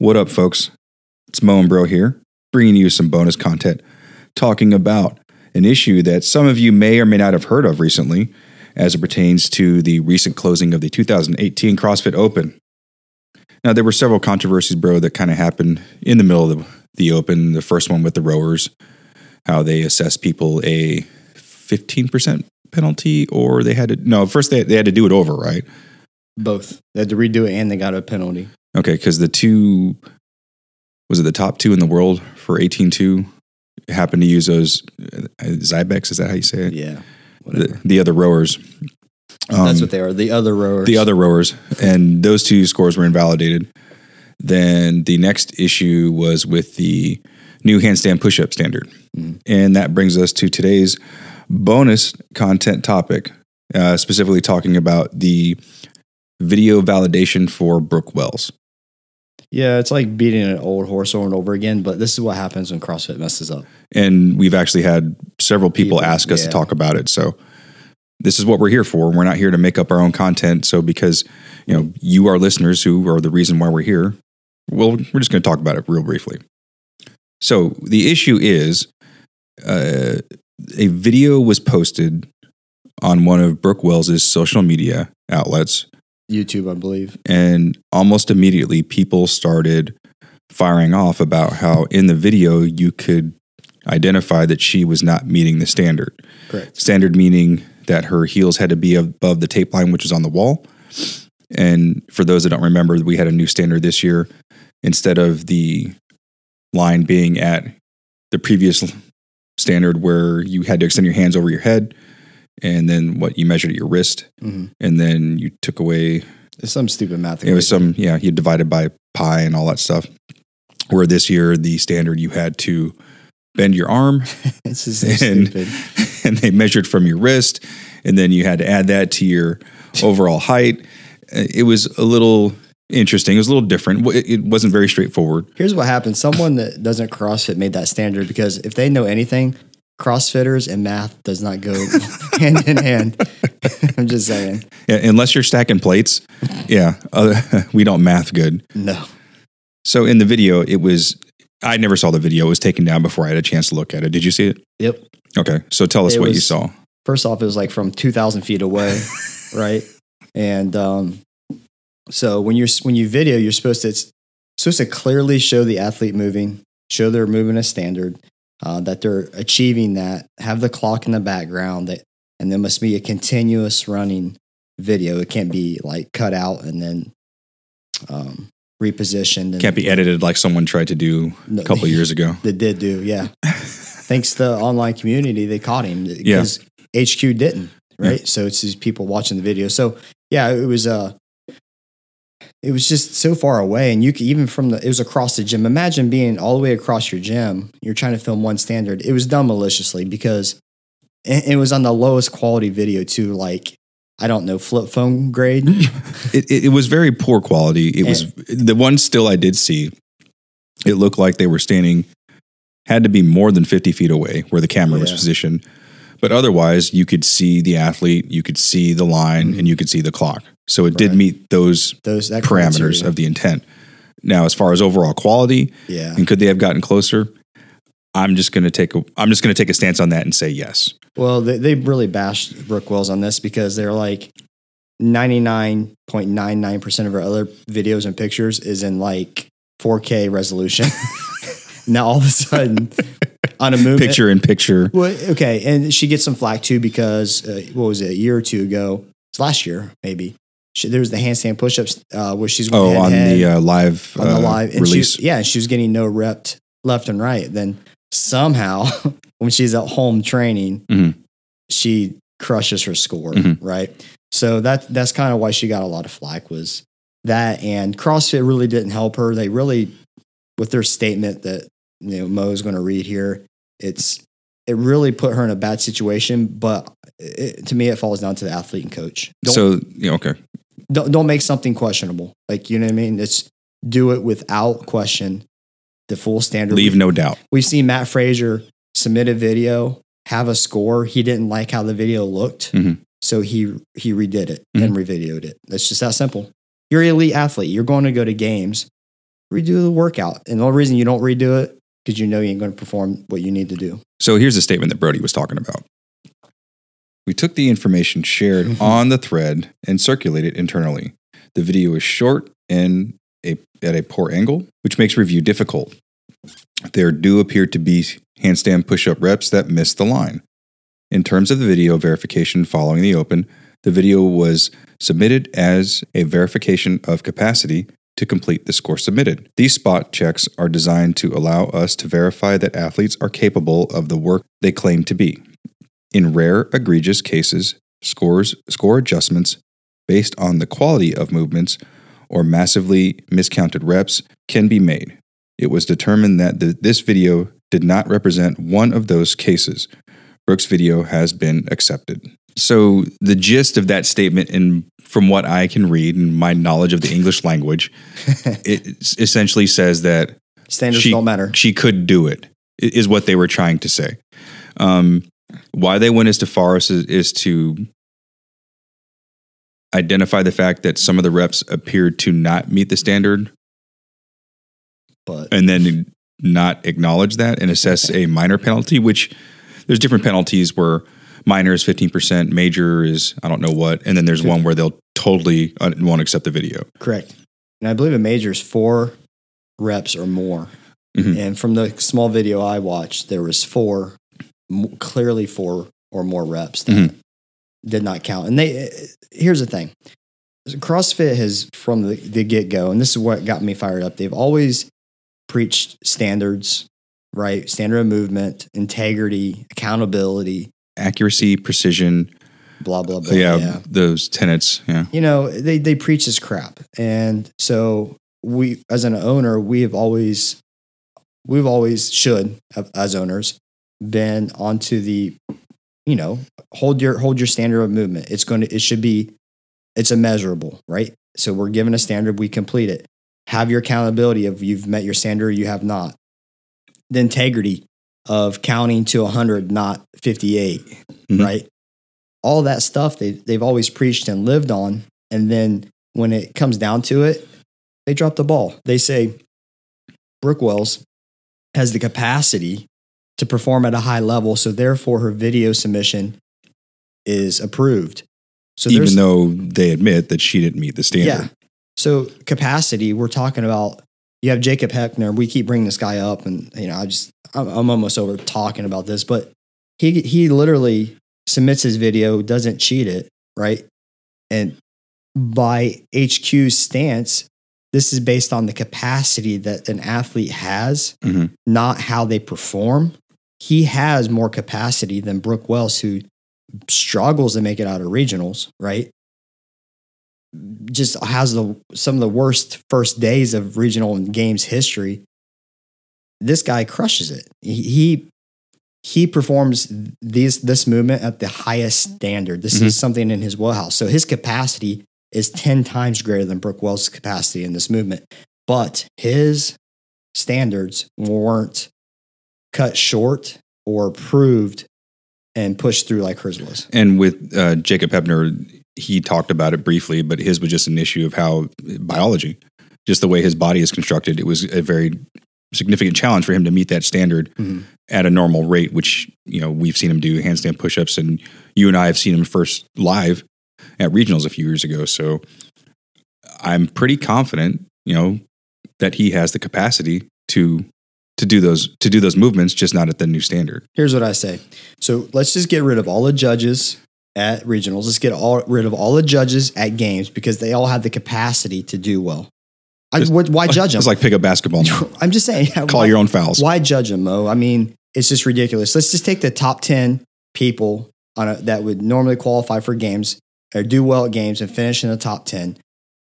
What up, folks? It's Mo and Bro here, bringing you some bonus content talking about an issue that some of you may or may not have heard of recently as it pertains to the recent closing of the 2018 CrossFit Open. Now, there were several controversies, bro, that kind of happened in the middle of the, the Open. The first one with the rowers, how they assessed people a 15% penalty, or they had to, no, first they, they had to do it over, right? Both. They had to redo it and they got a penalty. Okay, because the two was it the top two in the world for 18.2 happened to use those uh, Xebex, is that how you say it? Yeah. The, the other rowers. That's Um, what they are. The other rowers. the other rowers, and those two scores were invalidated. Then the next issue was with the new handstand push-up standard, Mm. and that brings us to today's bonus content topic, uh, specifically talking about the video validation for Brooke Wells. Yeah, it's like beating an old horse over and over again, but this is what happens when CrossFit messes up. and we've actually had several people, People, ask us to talk about it. So this is what we're here for. We're not here to make up our own content. So because you know you are listeners who are the reason why we're here, well, we're just going to talk about it real briefly. So the issue is uh, a video was posted on one of Brooke Wells's social media outlets YouTube, I believe. and almost immediately people started firing off about how in the video you could identify that she was not meeting the standard. Correct. Standard meaning that her heels had to be above the tape line, which was on the wall. And for those that don't remember, we had a new standard this year. Instead of the line being at the previous standard where you had to extend your hands over your head, and then what you measured at your wrist, hmm and then you took away It's some stupid math. it was some, yeah, you divided by pi and all that stuff. Where this year, the standard you had to bend your arm It's just so and- stupid. and they measured from your wrist, and then you had to add that to your overall height. Uh, It was a little interesting. It was a little different. It wasn't very straightforward. Here's what happened: Someone that doesn't CrossFit made that standard because if they know anything, CrossFitters and math does not go hand in hand. I'm just saying. Yeah, Unless you're stacking plates, yeah, uh, we don't math good. No. So in the video, it was. I never saw the video. It was taken down before I had a chance to look at it. Did you see it? Yep. Okay, so tell us It what you saw. first off, it was like from 2,000 feet away, right? And um, so when you're when you video, you're supposed to it's supposed to clearly show the athlete moving, show their movement moving a standard, uh, that they're achieving that, have the clock in the background, that, and there must be a continuous running video. It can't be like cut out and then um, repositioned. And, Can't be edited like someone tried to do No, a couple years ago. They did do, yeah. Thanks to the online community, they caught him Yeah. because HQ didn't, right? So it's these people watching the video. So yeah, it was uh it was just so far away, and you could even from the it was across the gym. Imagine being all the way across your gym. You're trying to film one standard. It was done maliciously because it, it was on the lowest quality video too. Like I don't know, flip phone grade. It, it, it was very poor quality. It was the one still I did see. It looked like they were standing, had to be more than 50 feet away where the camera was positioned. But otherwise, you could see the athlete, you could see the line, mm-hmm. and you could see the clock. So it did meet those Those parameters criteria. of the intent. Now, as far as overall quality, yeah. and could they have gotten closer? I'm just going to take a I'm just going to take a stance on that and say yes. Well, they, they really bashed Brooke Wells on this because they're like 99.99% of our other videos and pictures is in like 4K resolution. now all of a sudden on a movement. Picture in picture. Well, okay. And she gets some flack too because uh, what was it, a year or two ago? It's last year, maybe. She, there was the handstand push ups uh, where she's Oh, on head-to-head the uh, live on the uh, live and release. She, yeah, and she was getting no repped left and right. Then somehow, when she's at home training, Mhm. she crushes her score. Mhm. Right. So that that's kind of why she got a lot of flack was that, and CrossFit really didn't help her. They really, with their statement that you know Mo's going to read here, it's it really put her in a bad situation. But it, to me, it falls down to the athlete and coach. Don't, so yeah, okay. Don't don't make something questionable. Like you know what I mean? It's do it without question. The full standard. Leave no doubt. We've seen Mat Fraser submit a video, have a score. He didn't like how the video looked, Mhm. so he he redid it and revideoed it. It's just that simple. You're an elite athlete. You're going to go to games. redo the workout. And the only reason you don't redo it because you know you ain't going to perform what you need to do. So here's the statement that Brody was talking about. We took the information shared mm-hmm. on the thread and circulated internally. The video is short and a, at a poor angle, which makes review difficult. There do appear to be handstand push up reps that miss the line. In terms of the video verification following the open, the video was submitted as a verification of capacity to complete the score submitted. These spot checks are designed to allow us to verify that athletes are capable of the work they claim to be. In rare, egregious cases, scores score adjustments based on the quality of movements or massively miscounted reps can be made. It was determined that the, this video did not represent one of those cases. Brooke's video has been accepted. So the gist of that statement, and from what I can read and my knowledge of the English language, it essentially says that Standards she, don't matter. She could do it, is what they were trying to say. Um, why they went as to far as is, is to identify the fact that some of the reps appeared to not meet the standard But and then not acknowledge that and assess a minor penalty, which there's different penalties where minor is 15%, major is I don't know what, and then there's one where they'll totally won't accept the video. correct. And I believe a major is four reps or more. Mhm. And from the small video I watched, there was four, m- clearly four or more reps that Mhm. did not count. And they here's the thing: CrossFit has from the, the get go, and this is what got me fired up. They've always preached standards, right? Standard of movement, integrity, accountability, Accuracy, precision, blah blah blah. yeah, those tenets, yeah. you know they they preach this crap and so we as an owner we have always we've always should have, as owners been onto the you know hold your hold your standard of movement it's going to it should be it's immeasurable right so we're given a standard we complete it have your accountability of you've met your standard or you have not the integrity of counting to 100 not 58 Mhm. right all that stuff they, they've always preached and lived on. And then when it comes down to it, they drop the ball. They say Brooke Wells has the capacity to perform at a high level. So therefore, her video submission is approved. So Even though they admit that she didn't meet the standard. yeah. So capacity, we're talking about. You have Jacob Heppner. We keep bringing this guy up, and you know, I just I'm, I'm almost over talking about this, but he he literally submits his video, doesn't cheat it, right? And by HQ's stance, this is based on the capacity that an athlete has, Mhm. not how they perform. He has more capacity than Brooke Wells, who struggles to make it out of regionals, right? just has the some of the worst first days of regional games history. This guy crushes it. He he, performs these this movement at the highest standard. This is mm-hmm. something in his wheelhouse. So his capacity is ten times greater than Brooke Wells' capacity in this movement. But his standards weren't cut short or approved and pushed through like hers was. And with uh, Jacob Heppner, he talked about it briefly, but his was just an issue of how biology, just the way his body is constructed, it was a very significant challenge for him to meet that standard Mhm. at a normal rate, which, you know, we've seen him do handstand push-ups and you and I have seen him first live at regionals a few years ago. So I'm pretty confident, you know, that he has the capacity to to do those to do those movements, just not at the new standard. Here's what I say. So let's just get rid of all the judges at regionals. Let's get all rid of all the judges at games because they all have the capacity to do well. I, Just- why judge them? It's like pick up basketball. I'm just saying. Call why, your own fouls. Why judge them, Mo? I mean, it's just ridiculous. Let's just take the top ten people on a, that would normally qualify for games or do well at games and finish in the top ten,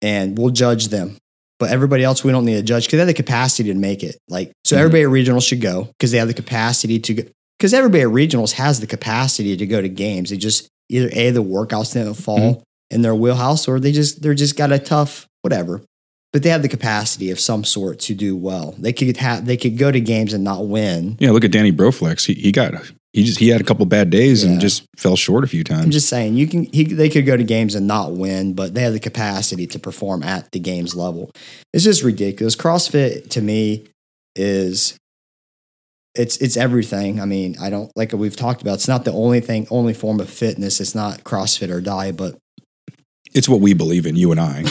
and we'll judge them. But everybody else, we don't need to judge because they have the capacity to make it. Like, so Mhm. everybody at regionals should go because they have the capacity to go. Because everybody at regionals has the capacity to go to games. They just either a the workouts didn't fall in their wheelhouse, or they just they're just got a tough whatever. But they have the capacity of some sort to do well. They could have they could go to games and not win. Yeah, look at Danny Broflex. He, he got he just he had a couple bad days Yeah. and just fell short a few times. I'm just saying you can he, they could go to games and not win, but they have the capacity to perform at the games level. It's just ridiculous. CrossFit to me is it's it's everything. I mean, I don't like we've talked about. It's not the only thing, only form of fitness. It's not CrossFit or die, but it's what we believe in, you and I.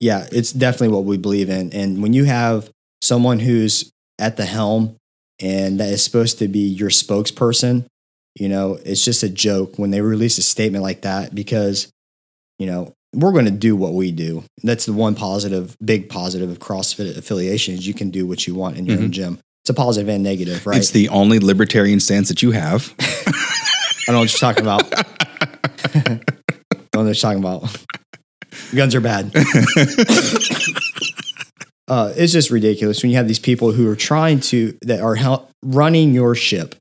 yeah, it's definitely what we believe in. And when you have someone who's at the helm and that is supposed to be your spokesperson, you know, it's just a joke when they release a statement like that because, you know, we're going to do what we do. That's the one positive, big positive of CrossFit affiliation is you can do what you want in your own mm-hmm. gym. It's a positive and negative, right? It's the only libertarian stance that you have. I don't know what you're talking about. I don't know what you're talking about. Guns are bad. uh, it's just ridiculous when you have these people who are trying to that are hel- running your ship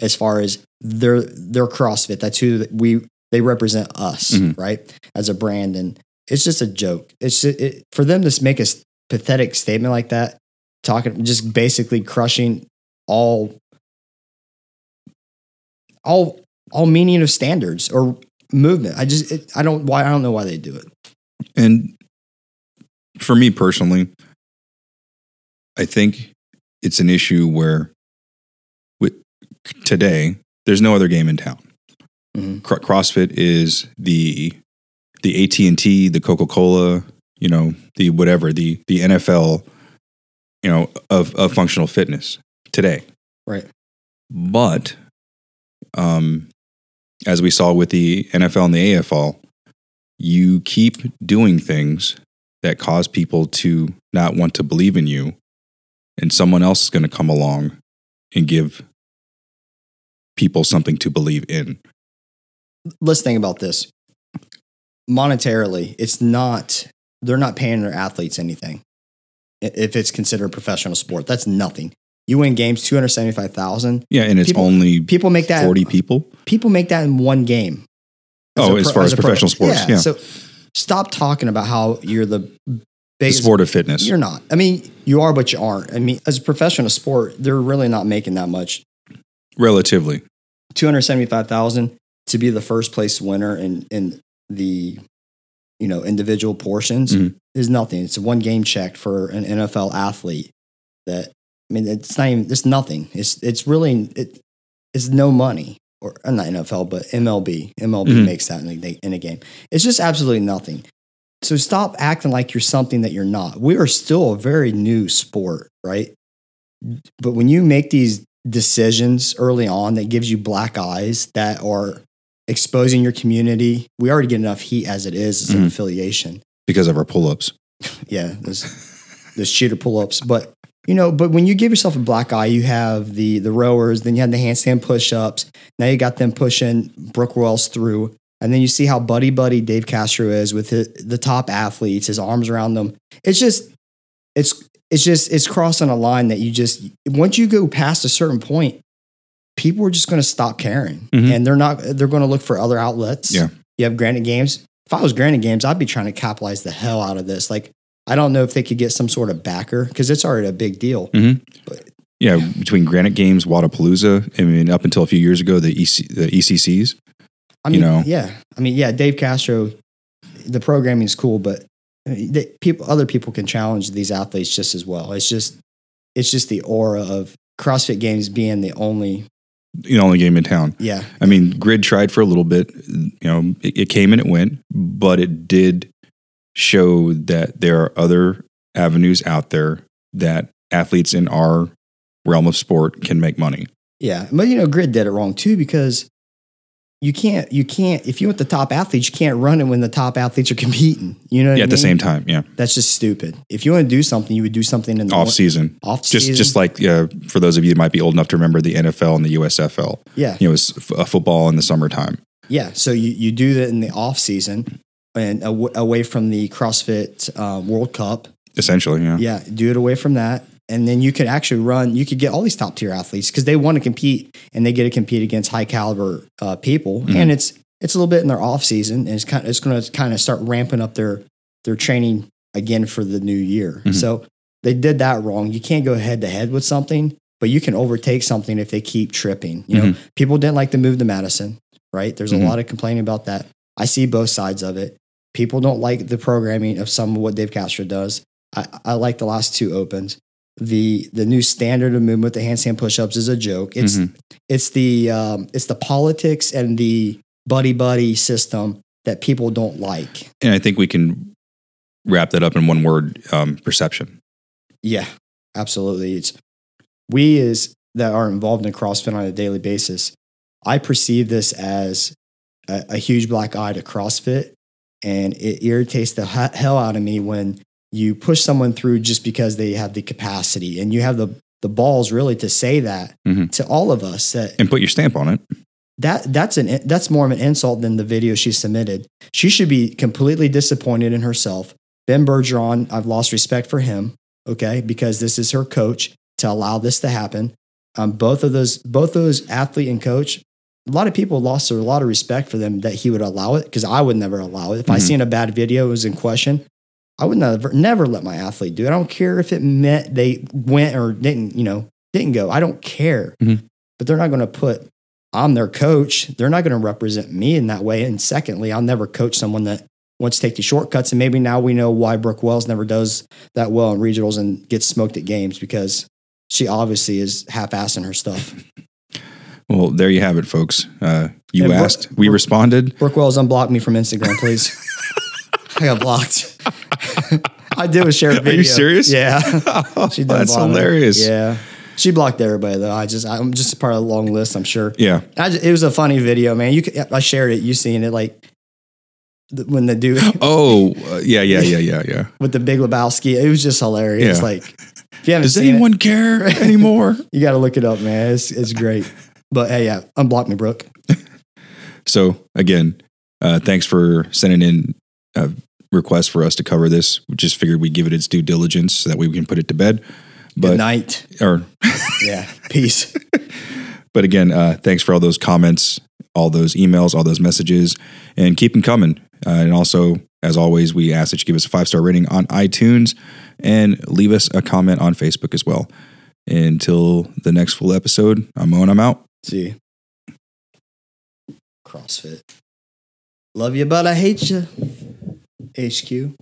as far as their their CrossFit. That's who we they represent us, Mhm. right, as a brand, and it's just a joke. It's just, it, for them to make a pathetic statement like that, talking just basically crushing all all all meaning of standards or movement. I just it, I don't why I don't know why they do it. And for me personally, I think it's an issue where with today there's no other game in town. Mhm. Cro- CrossFit is the the AT and T, the Coca Cola, you know, the whatever, the the NFL, you know, of of functional fitness today. Right. But, um, as we saw with the NFL and the AFL, you keep doing things that cause people to not want to believe in you, and someone else is going to come along and give people something to believe in. Let's think about this. Monetarily, it's not they're not paying their athletes anything. If it's considered a professional sport, that's nothing. You win games two hundred seventy five thousand. Yeah, and it's People- only People make that forty people. people make that in one game. Oh, a as pro- far as a pro. professional sports, yeah. So stop talking about how you're the The sport of fitness. You're not. I mean, you are, but you aren't. I mean, as a professional sport, they're really not making that much. Relatively. Two hundred seventy-five thousand to be the first place winner in in the you know individual portions Mhm. is nothing. It's a one game check for an NFL athlete. That I mean, it's not even. It's nothing. It's it's really it. It's no money or uh, not NFL, but MLB. MLB Mhm. makes that in a, in a game. It's just absolutely nothing. So stop acting like you're something that you're not. We are still a very new sport, right? But when you make these decisions early on that gives you black eyes that are exposing your community, we already get enough heat as it is as an Mhm. affiliation. because of our pull-ups. Yeah, those those cheater pull-ups. But you know, but when you give yourself a black eye, you have the the rowers, then you have the handstand push-ups. Now you got them pushing Brooke Wells through. And then you see how buddy buddy Dave Castro is with the, the top athletes, his arms around them. It's just it's it's just it's crossing a line that you just once you go past a certain point, people are just going to stop caring, Mhm. and they're not. They're going to look for other outlets. Yeah. you have Granite Games. If I was Granite Games, I'd be trying to capitalize the hell out of this. Like I don't know if they could get some sort of backer because it's already a big deal. Yeah, between Granite Games, Wodapalooza, I mean, up until a few years ago, the EC, the ECCs. I You mean, know. yeah. I mean, yeah. Dave Castro, the programming is cool, but uh, mean, they, people, other people can challenge these athletes just as well. It's just, it's just the aura of CrossFit Games being the only. The only game in town. Yeah, I mean, Grid tried for a little bit. You know, it, it came and it went, but it did show that there are other avenues out there that athletes in our realm of sport can make money. yeah. But you know, Grid did it wrong too because you can't, you can't. If you want the top athletes, you can't run it when the top athletes are competing. You know, Yeah, I at the same time, yeah, That's just stupid. If you want to do something, you would do something in the off season. off Just, season. just like uh, for those of you that might be old enough to remember the NFL and the USFL. yeah, You know, it's f- uh, football in the summertime. Yeah, so you, you do that in the off season and aw- away from the CrossFit uh, World Cup. Essentially, yeah. Yeah, do it away from that, and then you could actually run. You could get all these top tier athletes because they want to compete and they get to compete against high caliber uh, people, Mhm. and it's it's a little bit in their off season, and it's kind it's going to kind of start ramping up their their training again for the new year. Mhm. So they did that wrong. You can't go head to head with something but you can overtake something if they keep tripping. You know, people didn't like the move to Madison, right? There's a lot of complaining about that. I see both sides of it. People don't like the programming of some of what Dave Castro does. I, I like the last two opens. The the new standard of movement, the handstand push-ups, is a joke. It's Mhm. it's the um, it's the politics and the buddy buddy system that people don't like. And I think we can wrap that up in one word um, perception. Yeah, absolutely. It's we as that are involved in CrossFit on a daily basis. I perceive this as a, a huge black eye to CrossFit, and it irritates the hell out of me when you push someone through just because they have the capacity, and you have the the balls really to say that Mhm. to all of us that and put your stamp on it. that that's an that's more of an insult than the video she submitted. She should be completely disappointed in herself. Ben Bergeron, I've lost respect for him. Okay, because this is her coach to allow this to happen. Um, both of those, both those athlete and coach, a lot of people lost a lot of respect for them that he would allow it because I would never allow it. If I Mhm. seen a bad video it was in question, I would never never let my athlete do it. I don't care if it meant they went or didn't, you know, didn't go. I don't care. Mhm. But they're not going to put I'm their coach. They're not going to represent me in that way. And secondly, I'll never coach someone that wants to take the shortcuts. And maybe now we know why Brooke Wells never does that well in regionals and gets smoked at games because she obviously is half-assing her stuff. Well, there you have it, folks. Uh, you And Brooke- asked, we responded. Brooke Wells, unblock me from Instagram, please. I got blocked. I did a video. Are you serious? Yeah. She done That's me. hilarious. Yeah. She blocked everybody though. I just I'm just part of a long list. I'm sure. Yeah. I just, it was a funny video, man. You could, I shared it. You seen it like when the dude Oh, uh, yeah, yeah, yeah, yeah, yeah. with the Big Lebowski. It was just hilarious. Yeah. Like if you haven't Does anyone care anymore? you got to look it up, man. It's it's great. But hey, yeah, unblock me, Brooke. So again, uh, thanks for sending in a request for us to cover this. We just figured we'd give it its due diligence so that way we can put it to bed. Good But night. or Yeah. Peace. but again, uh, thanks for all those comments, all those emails, all those messages, and keep them coming. Uh, and also, as always, we ask that you give us a five star rating on iTunes and leave us a comment on Facebook as well. Until the next full episode, I'm and I'm out. See. CrossFit. Love you, but I hate you. HQ.